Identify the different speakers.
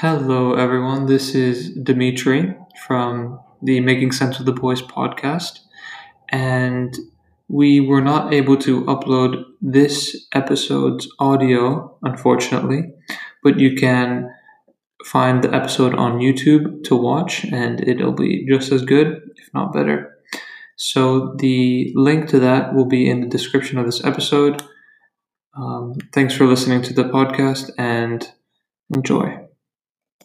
Speaker 1: Hello, everyone. This is Dimitri from the Making Sense of the Boys podcast. And we were not able to upload this episode's audio, unfortunately, but you can find the episode on YouTube to watch, and it'll be just as good, if not better. So, the link to that will be in the description of this episode. Um, thanks for listening to the podcast and enjoy.